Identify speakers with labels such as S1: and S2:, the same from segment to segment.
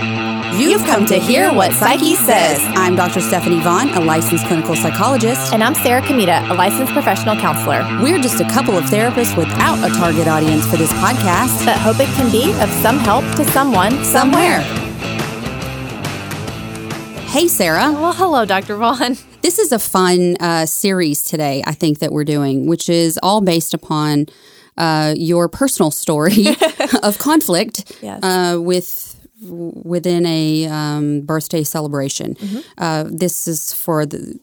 S1: You've come to hear what Psyche says.
S2: I'm Dr. Stephanie Vaughn, a licensed clinical psychologist.
S1: And I'm Sarah Kamita, a licensed professional counselor.
S2: We're just a couple of therapists without a target audience for this podcast,
S1: but hope it can be of some help to someone somewhere.
S2: Hey, Sarah.
S1: Well, hello, Dr. Vaughn.
S2: This is a fun uh, series today, I think, that we're doing, which is all based upon uh, your personal story of conflict
S1: yes.
S2: uh, with within a um, birthday celebration. Mm-hmm. Uh, this is for the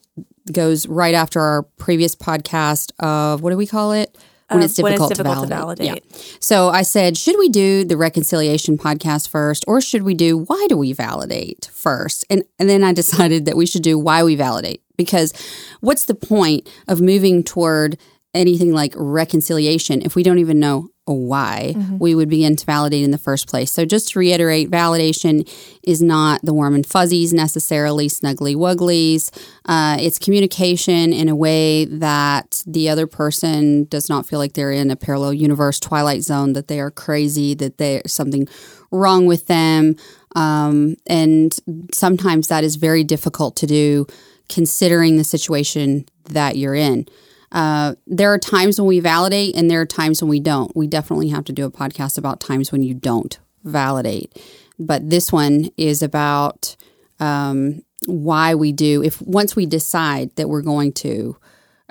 S2: goes right after our previous podcast of what do we call it?
S1: When, it's, difficult when it's difficult, to validate.
S2: To validate. Yeah. So I said, should we do the reconciliation podcast first, or should we do why do we validate first? And and then I decided that we should do why we validate because what's the point of moving toward anything like reconciliation if we don't even know why mm-hmm. we would begin to validate in the first place. So, just to reiterate, validation is not the warm and fuzzies necessarily, snuggly wugglies. Uh, it's communication in a way that the other person does not feel like they're in a parallel universe, twilight zone, that they are crazy, that there's something wrong with them. Um, and sometimes that is very difficult to do considering the situation that you're in. Uh, there are times when we validate and there are times when we don't. We definitely have to do a podcast about times when you don't validate. But this one is about um, why we do. If once we decide that we're going to,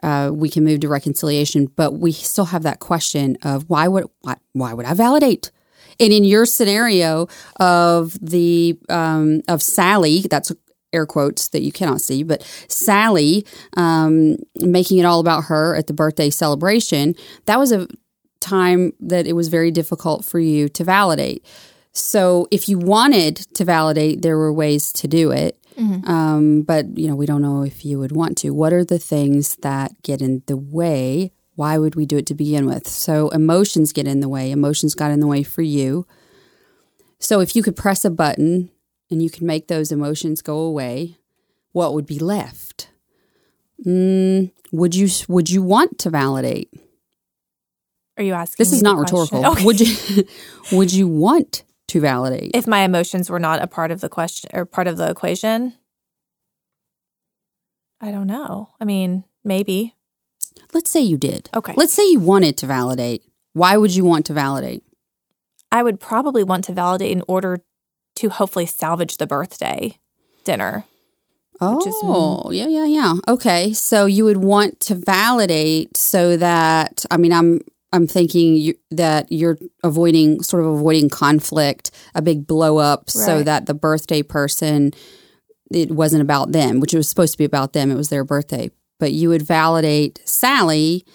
S2: uh, we can move to reconciliation. But we still have that question of why would why, why would I validate? And in your scenario of the um, of Sally, that's air quotes that you cannot see, but Sally um, making it all about her at the birthday celebration, that was a time that it was very difficult for you to validate. So if you wanted to validate, there were ways to do it. Mm-hmm. Um, but you know, we don't know if you would want to. What are the things that get in the way? Why would we do it to begin with? So emotions get in the way. Emotions got in the way for you. So if you could press a button and you can make those emotions go away, what would be left? Mm, would you would you want to validate?
S1: Are you asking?
S2: This is not rhetorical. Okay. Would you would you want to validate
S1: if my emotions were not a part of the question or part of the equation? I don't know. I mean, maybe.
S2: Let's say you did.
S1: Okay.
S2: Let's say you wanted to validate. Why would you want to validate?
S1: I would probably want to validate in order to hopefully salvage the birthday dinner.
S2: Oh, yeah, yeah, yeah. Okay. So you would want to validate so that, I mean, I'm, I'm thinking you, that you're avoiding sort of avoiding conflict, a big blow up, right. so that the birthday person, it wasn't about them, which it was supposed to be about them. It was their birthday. But you would validate Sally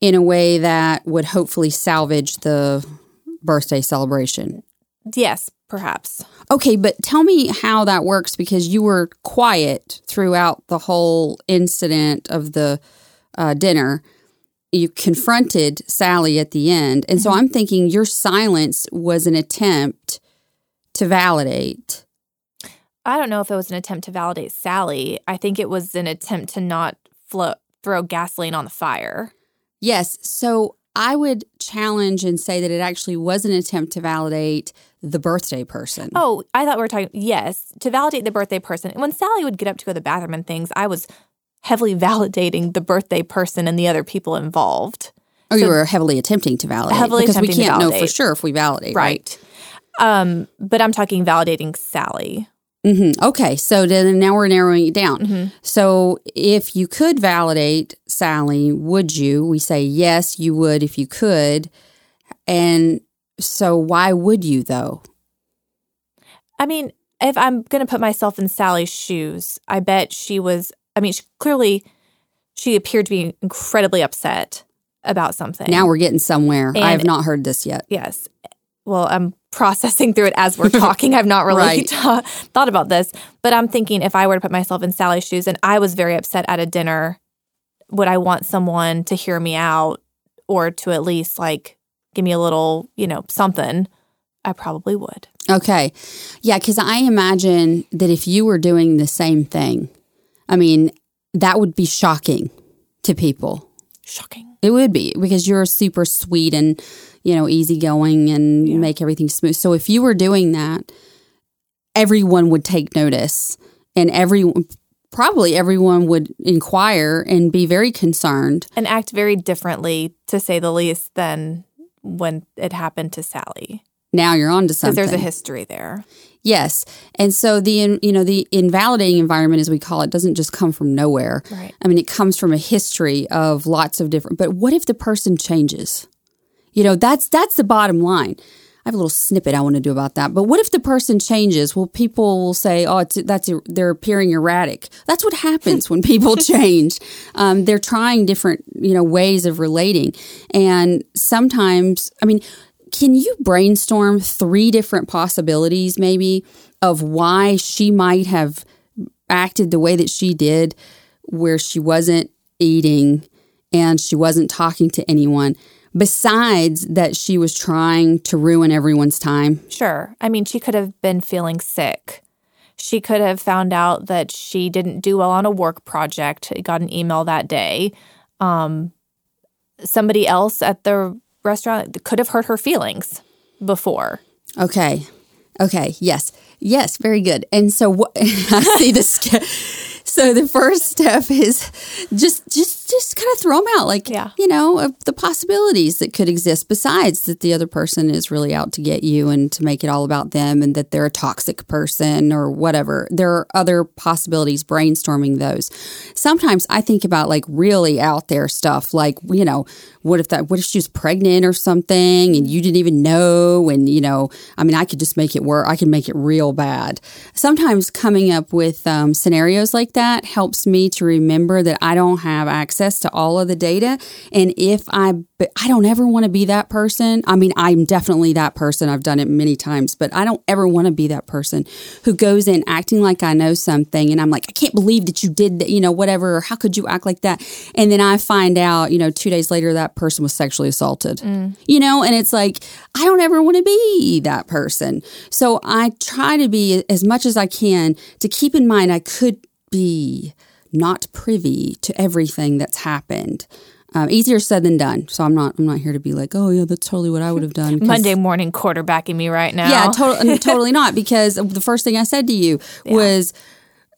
S2: in a way that would hopefully salvage the birthday celebration.
S1: Yes, perhaps.
S2: Okay, but tell me how that works because you were quiet throughout the whole incident of the uh, dinner. You confronted Sally at the end. And so mm-hmm. I'm thinking your silence was an attempt to validate.
S1: I don't know if it was an attempt to validate Sally. I think it was an attempt to not throw gasoline on the fire.
S2: Yes. So I would challenge and say that it actually was an attempt to validate the birthday person.
S1: Oh, I thought we were talking, yes, to validate the birthday person. When Sally would get up to go to the bathroom and things, I was heavily validating the birthday person and the other people involved.
S2: Oh, so, you were heavily attempting to validate.
S1: Heavily
S2: because
S1: we
S2: can't know for sure if we validate, right?
S1: right? Um, but I'm talking validating Sally.
S2: Mm-hmm. Okay, so then now we're narrowing it down. Mm-hmm. So if you could validate Sally, would you? We say yes, you would if you could. And so why would you though?
S1: I mean, if I'm going to put myself in Sally's shoes, I bet she was, I mean, she, clearly she appeared to be incredibly upset about something.
S2: Now we're getting somewhere. And I have not heard this yet.
S1: Yes. Well, I'm processing through it as we're talking. I've not really right. thought about this, but I'm thinking if I were to put myself in Sally's shoes and I was very upset at a dinner, would I want someone to hear me out or to at least like give me a little, you know, something, I probably would.
S2: Okay. Yeah, because I imagine that if you were doing the same thing, I mean, that would be shocking to people.
S1: Shocking.
S2: It would be because you're super sweet and, you know, easygoing and yeah. make everything smooth. So if you were doing that, everyone would take notice and everyone probably everyone would inquire and be very concerned
S1: and act very differently to say the least than when it happened to Sally.
S2: Now you're on to something.
S1: There's a history there.
S2: Yes. And so the you know the invalidating environment as we call it doesn't just come from nowhere.
S1: Right.
S2: I mean it comes from a history of lots of different but what if the person changes? You know, that's that's the bottom line. I have a little snippet I want to do about that. But what if the person changes? Well, people will say, "Oh, it's, that's they're appearing erratic." That's what happens when people change. Um, they're trying different, you know, ways of relating, and sometimes, I mean, can you brainstorm three different possibilities, maybe, of why she might have acted the way that she did, where she wasn't eating and she wasn't talking to anyone? Besides that she was trying to ruin everyone's time?
S1: Sure. I mean, she could have been feeling sick. She could have found out that she didn't do well on a work project, got an email that day. Um, somebody else at the restaurant could have hurt her feelings before.
S2: Okay. Okay. Yes. Yes. Very good. And so what I see this. so the first step is just just just kind of throw them out like
S1: yeah.
S2: you know the possibilities that could exist besides that the other person is really out to get you and to make it all about them and that they're a toxic person or whatever. There are other possibilities brainstorming those. Sometimes i think about like really out there stuff like you know what if that what if she was pregnant or something and you didn't even know and you know i mean i could just make it work i could make it real bad. Sometimes coming up with um, scenarios like that helps me to remember that I don't have access to all of the data. And if I, I don't ever want to be that person. I mean, I'm definitely that person. I've done it many times, but I don't ever want to be that person who goes in acting like I know something. And I'm like, I can't believe that you did that, you know, whatever. How could you act like that? And then I find out, you know, two days later, that person was sexually assaulted, mm. you know, and it's like, I don't ever want to be that person. So I try to be as much as I can to keep in mind I could be not privy to everything that's happened. Um, easier said than done. So I'm not. I'm not here to be like, oh yeah, that's totally what I would have done.
S1: Monday morning quarterbacking me right now.
S2: Yeah, to- totally not. Because the first thing I said to you yeah. was,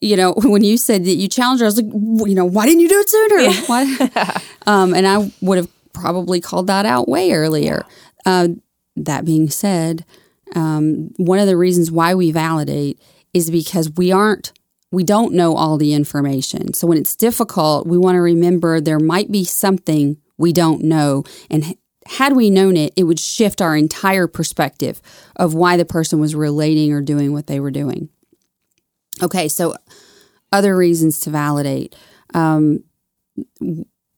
S2: you know, when you said that you challenged her, I was like, you know, why didn't you do it sooner? Yeah. Why? um, and I would have probably called that out way earlier. Uh, that being said, um, one of the reasons why we validate is because we aren't we don't know all the information. So when it's difficult, we want to remember there might be something we don't know. And had we known it, it would shift our entire perspective of why the person was relating or doing what they were doing. Okay, so other reasons to validate. Um,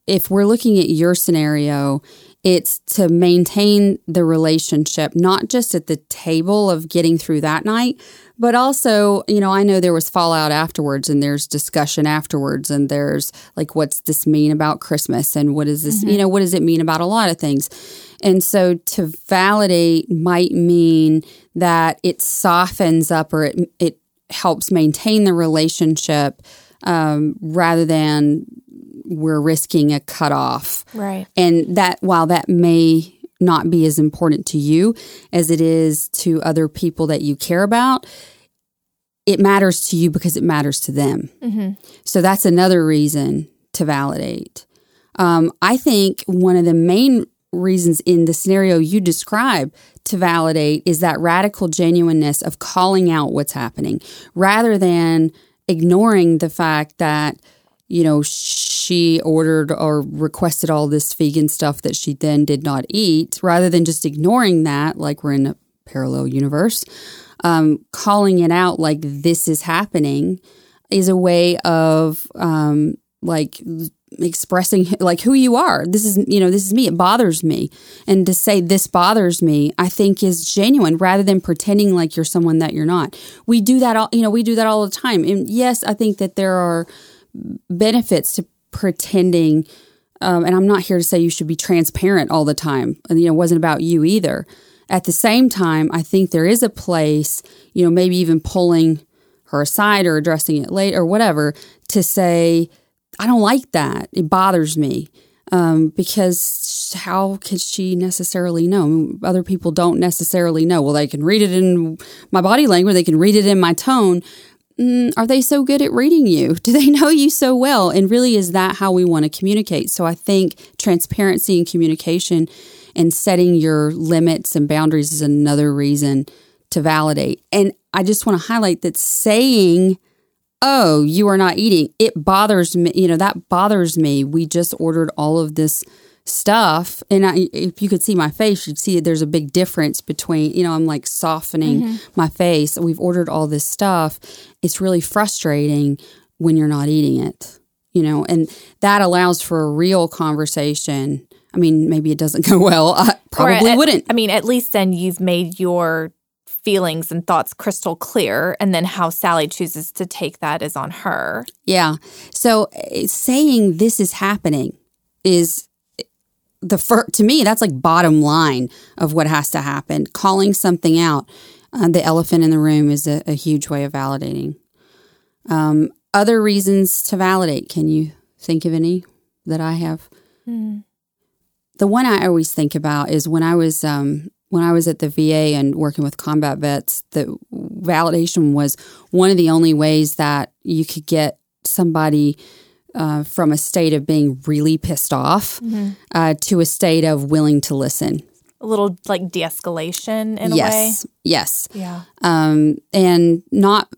S2: if we're looking at your scenario, it's to maintain the relationship, not just at the table of getting through that night, but also, you know, I know there was fallout afterwards and there's discussion afterwards and there's like, what's this mean about Christmas? And what is this, mm-hmm. you know, what does it mean about a lot of things? And so to validate might mean that it softens up or it, it helps maintain the relationship um, rather than we're risking a cutoff.
S1: Right.
S2: And that while that may not be as important to you as it is to other people that you care about, it matters to you because it matters to them. Mm-hmm. So that's another reason to validate. Um, I think one of the main reasons in the scenario you describe to validate is that radical genuineness of calling out what's happening rather than ignoring the fact that you know, she ordered or requested all this vegan stuff that she then did not eat, rather than just ignoring that, like we're in a parallel universe, um, calling it out like this is happening is a way of um, like expressing like who you are. This is you know this is me. It bothers me. And to say this bothers me i think is genuine rather than pretending like you're someone that you're not. We do that all you know we do that all the time. And yes i think that there are benefits to pretending. Um, and I'm not here to say you should be transparent all the time. And, you know, it wasn't about you either. At the same time, I think there is a place, you know, maybe even pulling her aside or addressing it late or whatever to say, I don't like that. It bothers me. um, because how could she necessarily know? Other people don't necessarily know. Well, they can read it in my body language, they can read it in my tone. Mm, are they so good at reading you? Do they know you so well? And really, is that how we want to communicate? So I think transparency and communication and setting your limits and boundaries is another reason to validate. And I just want to highlight that saying, oh, you are not eating, it bothers me. You know, that bothers me. We just ordered all of this stuff. And I, if you could see my face, you'd see that there's a big difference between, you know, I'm like softening mm-hmm. my face. We've ordered all this stuff. It's really frustrating when you're not eating it, you know, and that allows for a real conversation. I mean, maybe it doesn't go well. I probably
S1: at,
S2: wouldn't.
S1: I mean, at least then you've made your feelings and thoughts crystal clear and then how Sally chooses to take that is on her.
S2: Yeah. So eh, saying this is happening is the first, to me that's like bottom line of what has to happen. Calling something out, uh, the elephant in the room is a, a huge way of validating. Um, other reasons to validate. Can you think of any that I have? Mm. The one I always think about is when I was um, when I was at the VA and working with combat vets, the validation was one of the only ways that you could get somebody uh, from a state of being really pissed off mm-hmm. uh, to a state of willing to listen.
S1: A little like de escalation in
S2: yes.
S1: a way. Yes.
S2: Yes.
S1: Yeah.
S2: Um, and not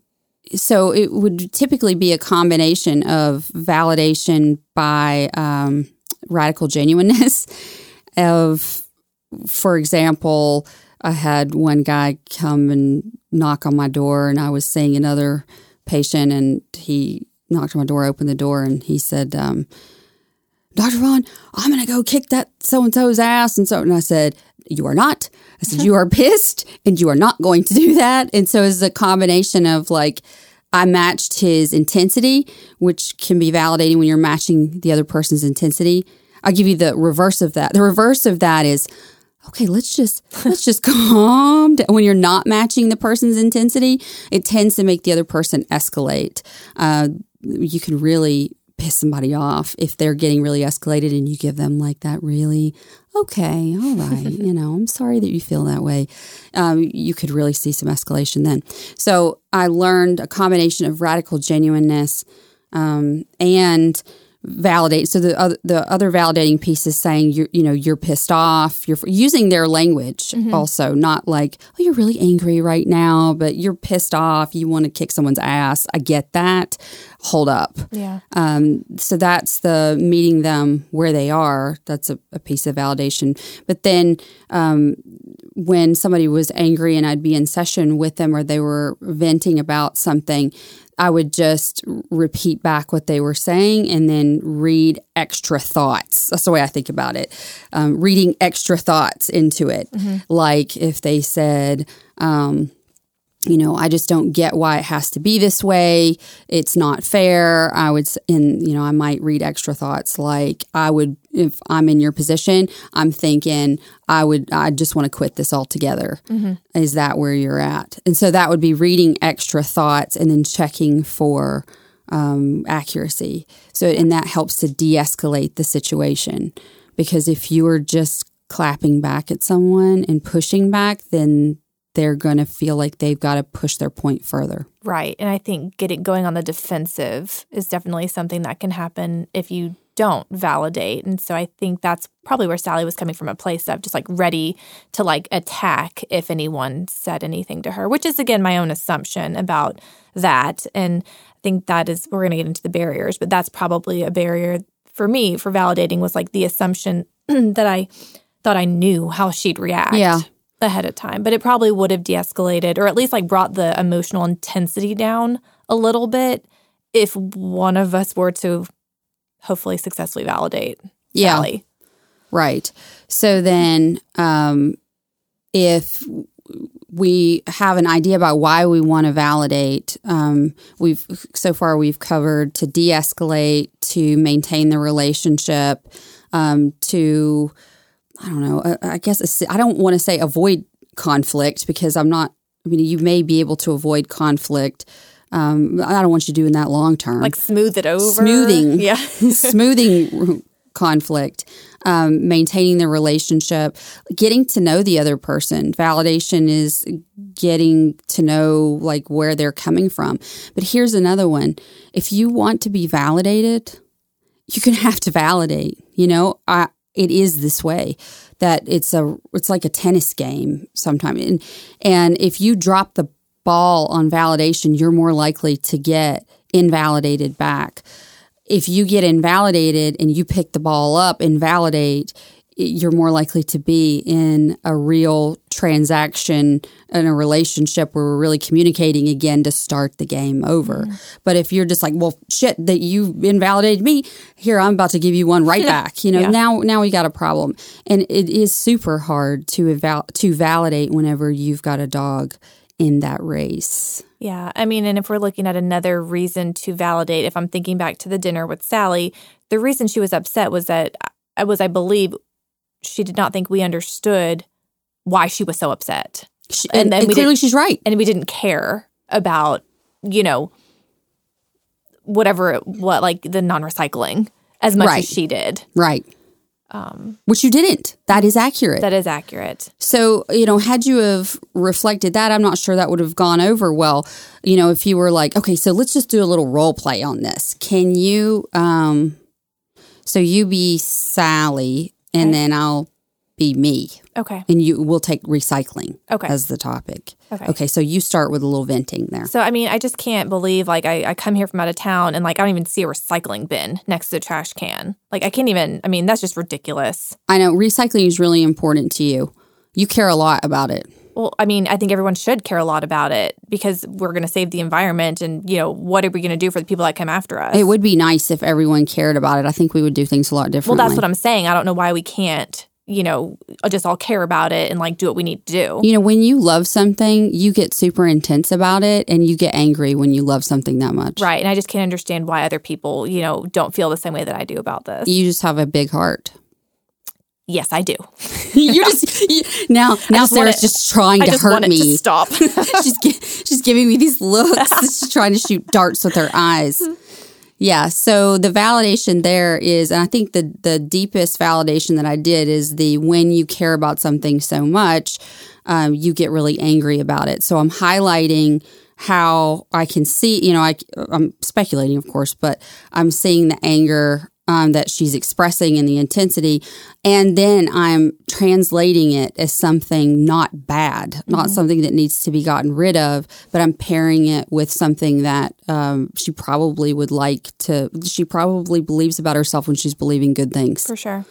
S2: so it would typically be a combination of validation by um, radical genuineness of for example, I had one guy come and knock on my door, and I was seeing another patient, and he knocked on my door, opened the door, and he said, um, Dr. Vaughn, I'm going to go kick that so and so's ass. And so, and I said, You are not. I said, You are pissed and you are not going to do that. And so it's a combination of like, I matched his intensity, which can be validating when you're matching the other person's intensity. I'll give you the reverse of that. The reverse of that is, okay, let's just let's just calm down. When you're not matching the person's intensity, it tends to make the other person escalate. Uh, you can really piss somebody off if they're getting really escalated and you give them like that really okay all right you know i'm sorry that you feel that way um, you could really see some escalation then so i learned a combination of radical genuineness um, and validate. So the other, the other validating piece is saying you you know you're pissed off. You're using their language mm-hmm. also, not like oh you're really angry right now, but you're pissed off. You want to kick someone's ass. I get that. Hold up.
S1: Yeah.
S2: Um, so that's the meeting them where they are. That's a, a piece of validation. But then um, when somebody was angry and I'd be in session with them or they were venting about something, I would just repeat back what they were saying and then read extra thoughts. That's the way I think about it. Um, reading extra thoughts into it. Mm-hmm. Like if they said, um, you know, I just don't get why it has to be this way. It's not fair. I would, and you know, I might read extra thoughts like I would, if I'm in your position, I'm thinking I would, I just want to quit this altogether. Mm-hmm. Is that where you're at? And so that would be reading extra thoughts and then checking for um, accuracy. So, and that helps to de escalate the situation because if you are just clapping back at someone and pushing back, then they're going to feel like they've got to push their point further.
S1: Right. And I think getting going on the defensive is definitely something that can happen if you don't validate. And so I think that's probably where Sally was coming from a place of just like ready to like attack if anyone said anything to her, which is again my own assumption about that. And I think that is we're going to get into the barriers, but that's probably a barrier for me for validating was like the assumption that I thought I knew how she'd react.
S2: Yeah
S1: ahead of time, but it probably would have de escalated or at least like brought the emotional intensity down a little bit if one of us were to hopefully successfully validate
S2: yeah.
S1: Sally.
S2: Right. So then, um, if we have an idea about why we want to validate, um, we've so far we've covered to de-escalate, to maintain the relationship, um, to I don't know. Uh, I guess I don't want to say avoid conflict because I'm not. I mean, you may be able to avoid conflict. Um, I don't want you doing that long term.
S1: Like smooth it over.
S2: Smoothing.
S1: Yeah.
S2: smoothing conflict, um, maintaining the relationship, getting to know the other person. Validation is getting to know like where they're coming from. But here's another one: if you want to be validated, you can have to validate. You know, I, it is this way that it's a it's like a tennis game sometimes, and and if you drop the ball on validation, you're more likely to get invalidated back. If you get invalidated and you pick the ball up and validate, you're more likely to be in a real transaction in a relationship where we're really communicating again to start the game over. Mm-hmm. But if you're just like, well, shit, that you invalidated me, here I'm about to give you one right back. You know, yeah. now now we got a problem, and it is super hard to eval- to validate whenever you've got a dog in that race.
S1: Yeah. I mean, and if we're looking at another reason to validate, if I'm thinking back to the dinner with Sally, the reason she was upset was that I was, I believe, she did not think we understood why she was so upset.
S2: She, and, and, and clearly she's right.
S1: And we didn't care about, you know, whatever, what, like the non recycling as much right. as she did.
S2: Right. Um, Which you didn't. That is accurate.
S1: That is accurate.
S2: So, you know, had you have reflected that, I'm not sure that would have gone over well. You know, if you were like, okay, so let's just do a little role play on this. Can you, um, so you be Sally and okay. then I'll be me.
S1: Okay.
S2: And you will take recycling
S1: okay.
S2: as the topic.
S1: Okay.
S2: Okay. So you start with a little venting there.
S1: So, I mean, I just can't believe like I, I come here from out of town and like I don't even see a recycling bin next to the trash can. Like I can't even, I mean, that's just ridiculous.
S2: I know recycling is really important to you. You care a lot about it.
S1: Well, I mean, I think everyone should care a lot about it because we're going to save the environment and, you know, what are we going to do for the people that come after us?
S2: It would be nice if everyone cared about it. I think we would do things a lot differently.
S1: Well, that's what I'm saying. I don't know why we can't you know, just all care about it and like do what we need to do.
S2: You know, when you love something, you get super intense about it and you get angry when you love something that much.
S1: Right. And I just can't understand why other people, you know, don't feel the same way that I do about this.
S2: You just have a big heart.
S1: Yes, I do.
S2: You're just you, now now Sarah's just trying to hurt me.
S1: To stop.
S2: she's she's giving me these looks. she's trying to shoot darts with her eyes. Yeah. So the validation there is, and I think the the deepest validation that I did is the when you care about something so much, um, you get really angry about it. So I'm highlighting how I can see, you know, I, I'm speculating, of course, but I'm seeing the anger um, that she's expressing and the intensity. And then I'm translating it as something not bad, mm-hmm. not something that needs to be gotten rid of, but I'm pairing it with something that um, she probably would like to, she probably believes about herself when she's believing good things.
S1: For sure.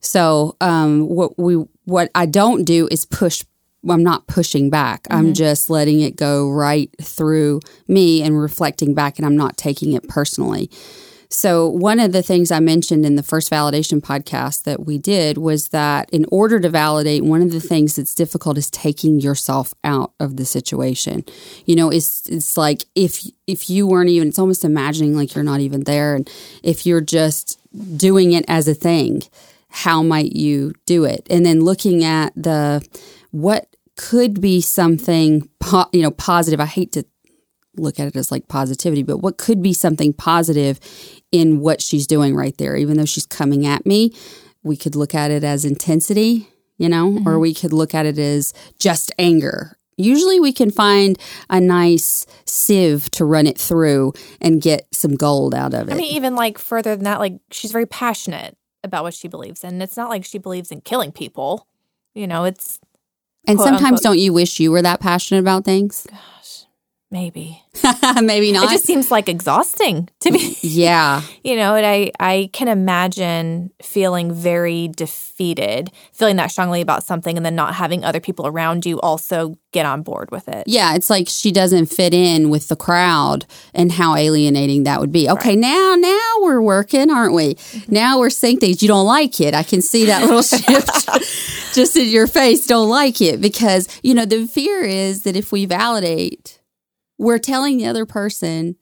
S2: So um, what we what I don't do is push I'm not pushing back. Mm-hmm. I'm just letting it go right through me and reflecting back, and I'm not taking it personally. So, one of the things I mentioned in the first validation podcast that we did was that in order to validate, one of the things that's difficult is taking yourself out of the situation. You know, it's it's like if if you weren't even it's almost imagining like you're not even there and if you're just doing it as a thing, how might you do it? And then looking at the what could be something po- you know positive. I hate to look at it as like positivity, but what could be something positive in what she's doing right there, even though she's coming at me. We could look at it as intensity, you know, mm-hmm. or we could look at it as just anger. Usually we can find a nice sieve to run it through and get some gold out of it. I
S1: mean, even like further than that, like she's very passionate about what she believes in. It's not like she believes in killing people. You know, it's.
S2: And sometimes unquote. don't you wish you were that passionate about things?
S1: Maybe.
S2: Maybe not.
S1: It just seems like exhausting to me.
S2: Yeah.
S1: you know, and I, I can imagine feeling very defeated, feeling that strongly about something and then not having other people around you also get on board with it.
S2: Yeah, it's like she doesn't fit in with the crowd and how alienating that would be. Okay, right. now now we're working, aren't we? Mm-hmm. Now we're saying things you don't like it. I can see that little shift just in your face. Don't like it because, you know, the fear is that if we validate we're telling the other person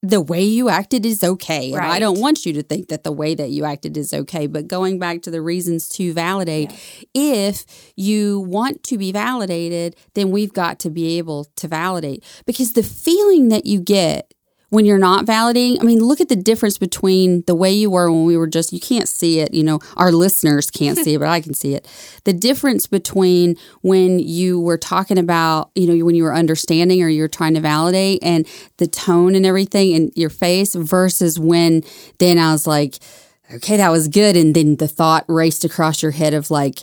S2: the way you acted is okay. And I don't want you to think that the way that you acted is okay. But going back to the reasons to validate, yeah. if you want to be validated, then we've got to be able to validate because the feeling that you get when you're not validating, I mean, look at the difference between the way you were when we were just, you can't see it, you know, our listeners can't see it, but I can see it. The difference between when you were talking about, you know, when you were understanding or you're trying to validate and the tone and everything in your face versus when then I was like, okay, that was good. And then the thought raced across your head of like,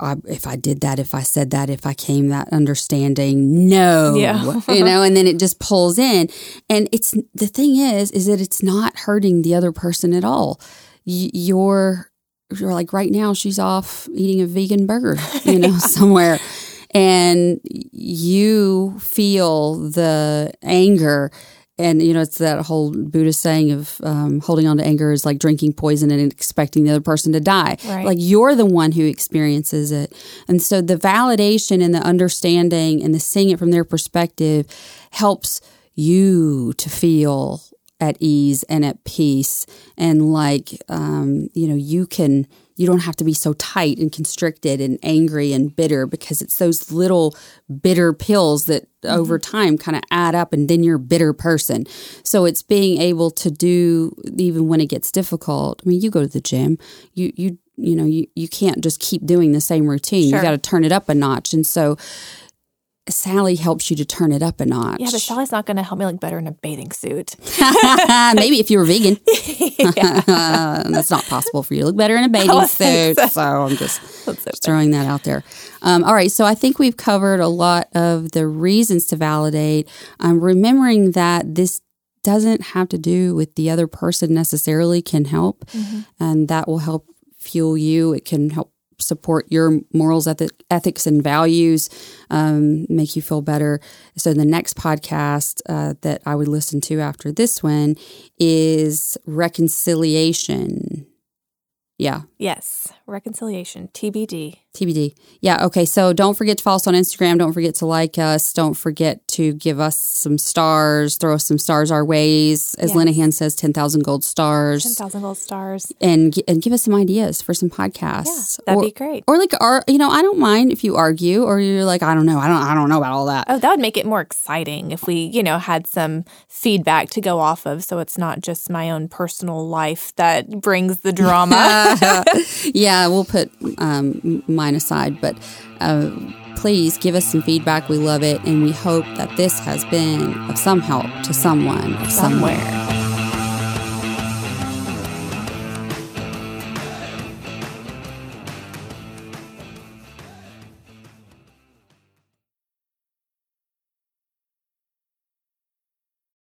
S2: I, if I did that, if I said that, if I came that understanding, no,
S1: Yeah.
S2: you know, and then it just pulls in. And it's the thing is, is that it's not hurting the other person at all. Y- You're, you're like right now, she's off eating a vegan burger, you know, somewhere. And you feel the anger and you know it's that whole buddhist saying of um, holding on to anger is like drinking poison and expecting the other person to die.
S1: Right.
S2: like you're the one who experiences it. And so the validation and the understanding and the seeing it from their perspective helps you to feel at ease and at peace. And like um, you know you can you don't have to be so tight and constricted and angry and bitter because it's those little bitter pills that mm-hmm. over time kind of add up and then you're a bitter person. So it's being able to do even when it gets difficult i mean you go to the gym you you you know you, you can't just keep doing the same routine.
S1: Sure.
S2: you got to turn it up a notch. And so sally helps you to turn it up a notch
S1: Yeah, but Sally's not going to help me look better in a bathing suit.
S2: Maybe if you were vegan. That's not possible for you to look better in a bathing suit.
S1: think
S2: So. I'm just
S1: so
S2: just throwing that out there. Um, all right. So I think we've covered a lot of the reasons to validate. Um, remembering that this doesn't have to do with the other person necessarily can help, and that will help fuel you. It can help support your morals, ethic, ethics, and values, um, make you feel better. So the next podcast uh, that I would listen to after this one is reconciliation. Yeah,
S1: Yes. Reconciliation. TBD.
S2: TBD. Yeah. Okay. So don't forget to follow us on Instagram. Don't forget to like us. Don't forget to give us some stars. Throw us some stars our ways. As
S1: Yes.
S2: Linehan says, 10,000 gold stars.
S1: 10,000 gold stars.
S2: And, and give us some ideas for some podcasts.
S1: Yeah, that'd
S2: or,
S1: be great.
S2: Or like, ar- you know, I don't mind if you argue or you're like, I don't know. I don't, I don't know about all that.
S1: Oh, that would make it more exciting if we, you know, had some feedback to go off of so it's not just my own personal life that brings the drama.
S2: yeah, we'll put um, mine aside, but uh, please give us some feedback. We love it, and we hope that this has been of some help to someone somewhere.
S1: Somewhere.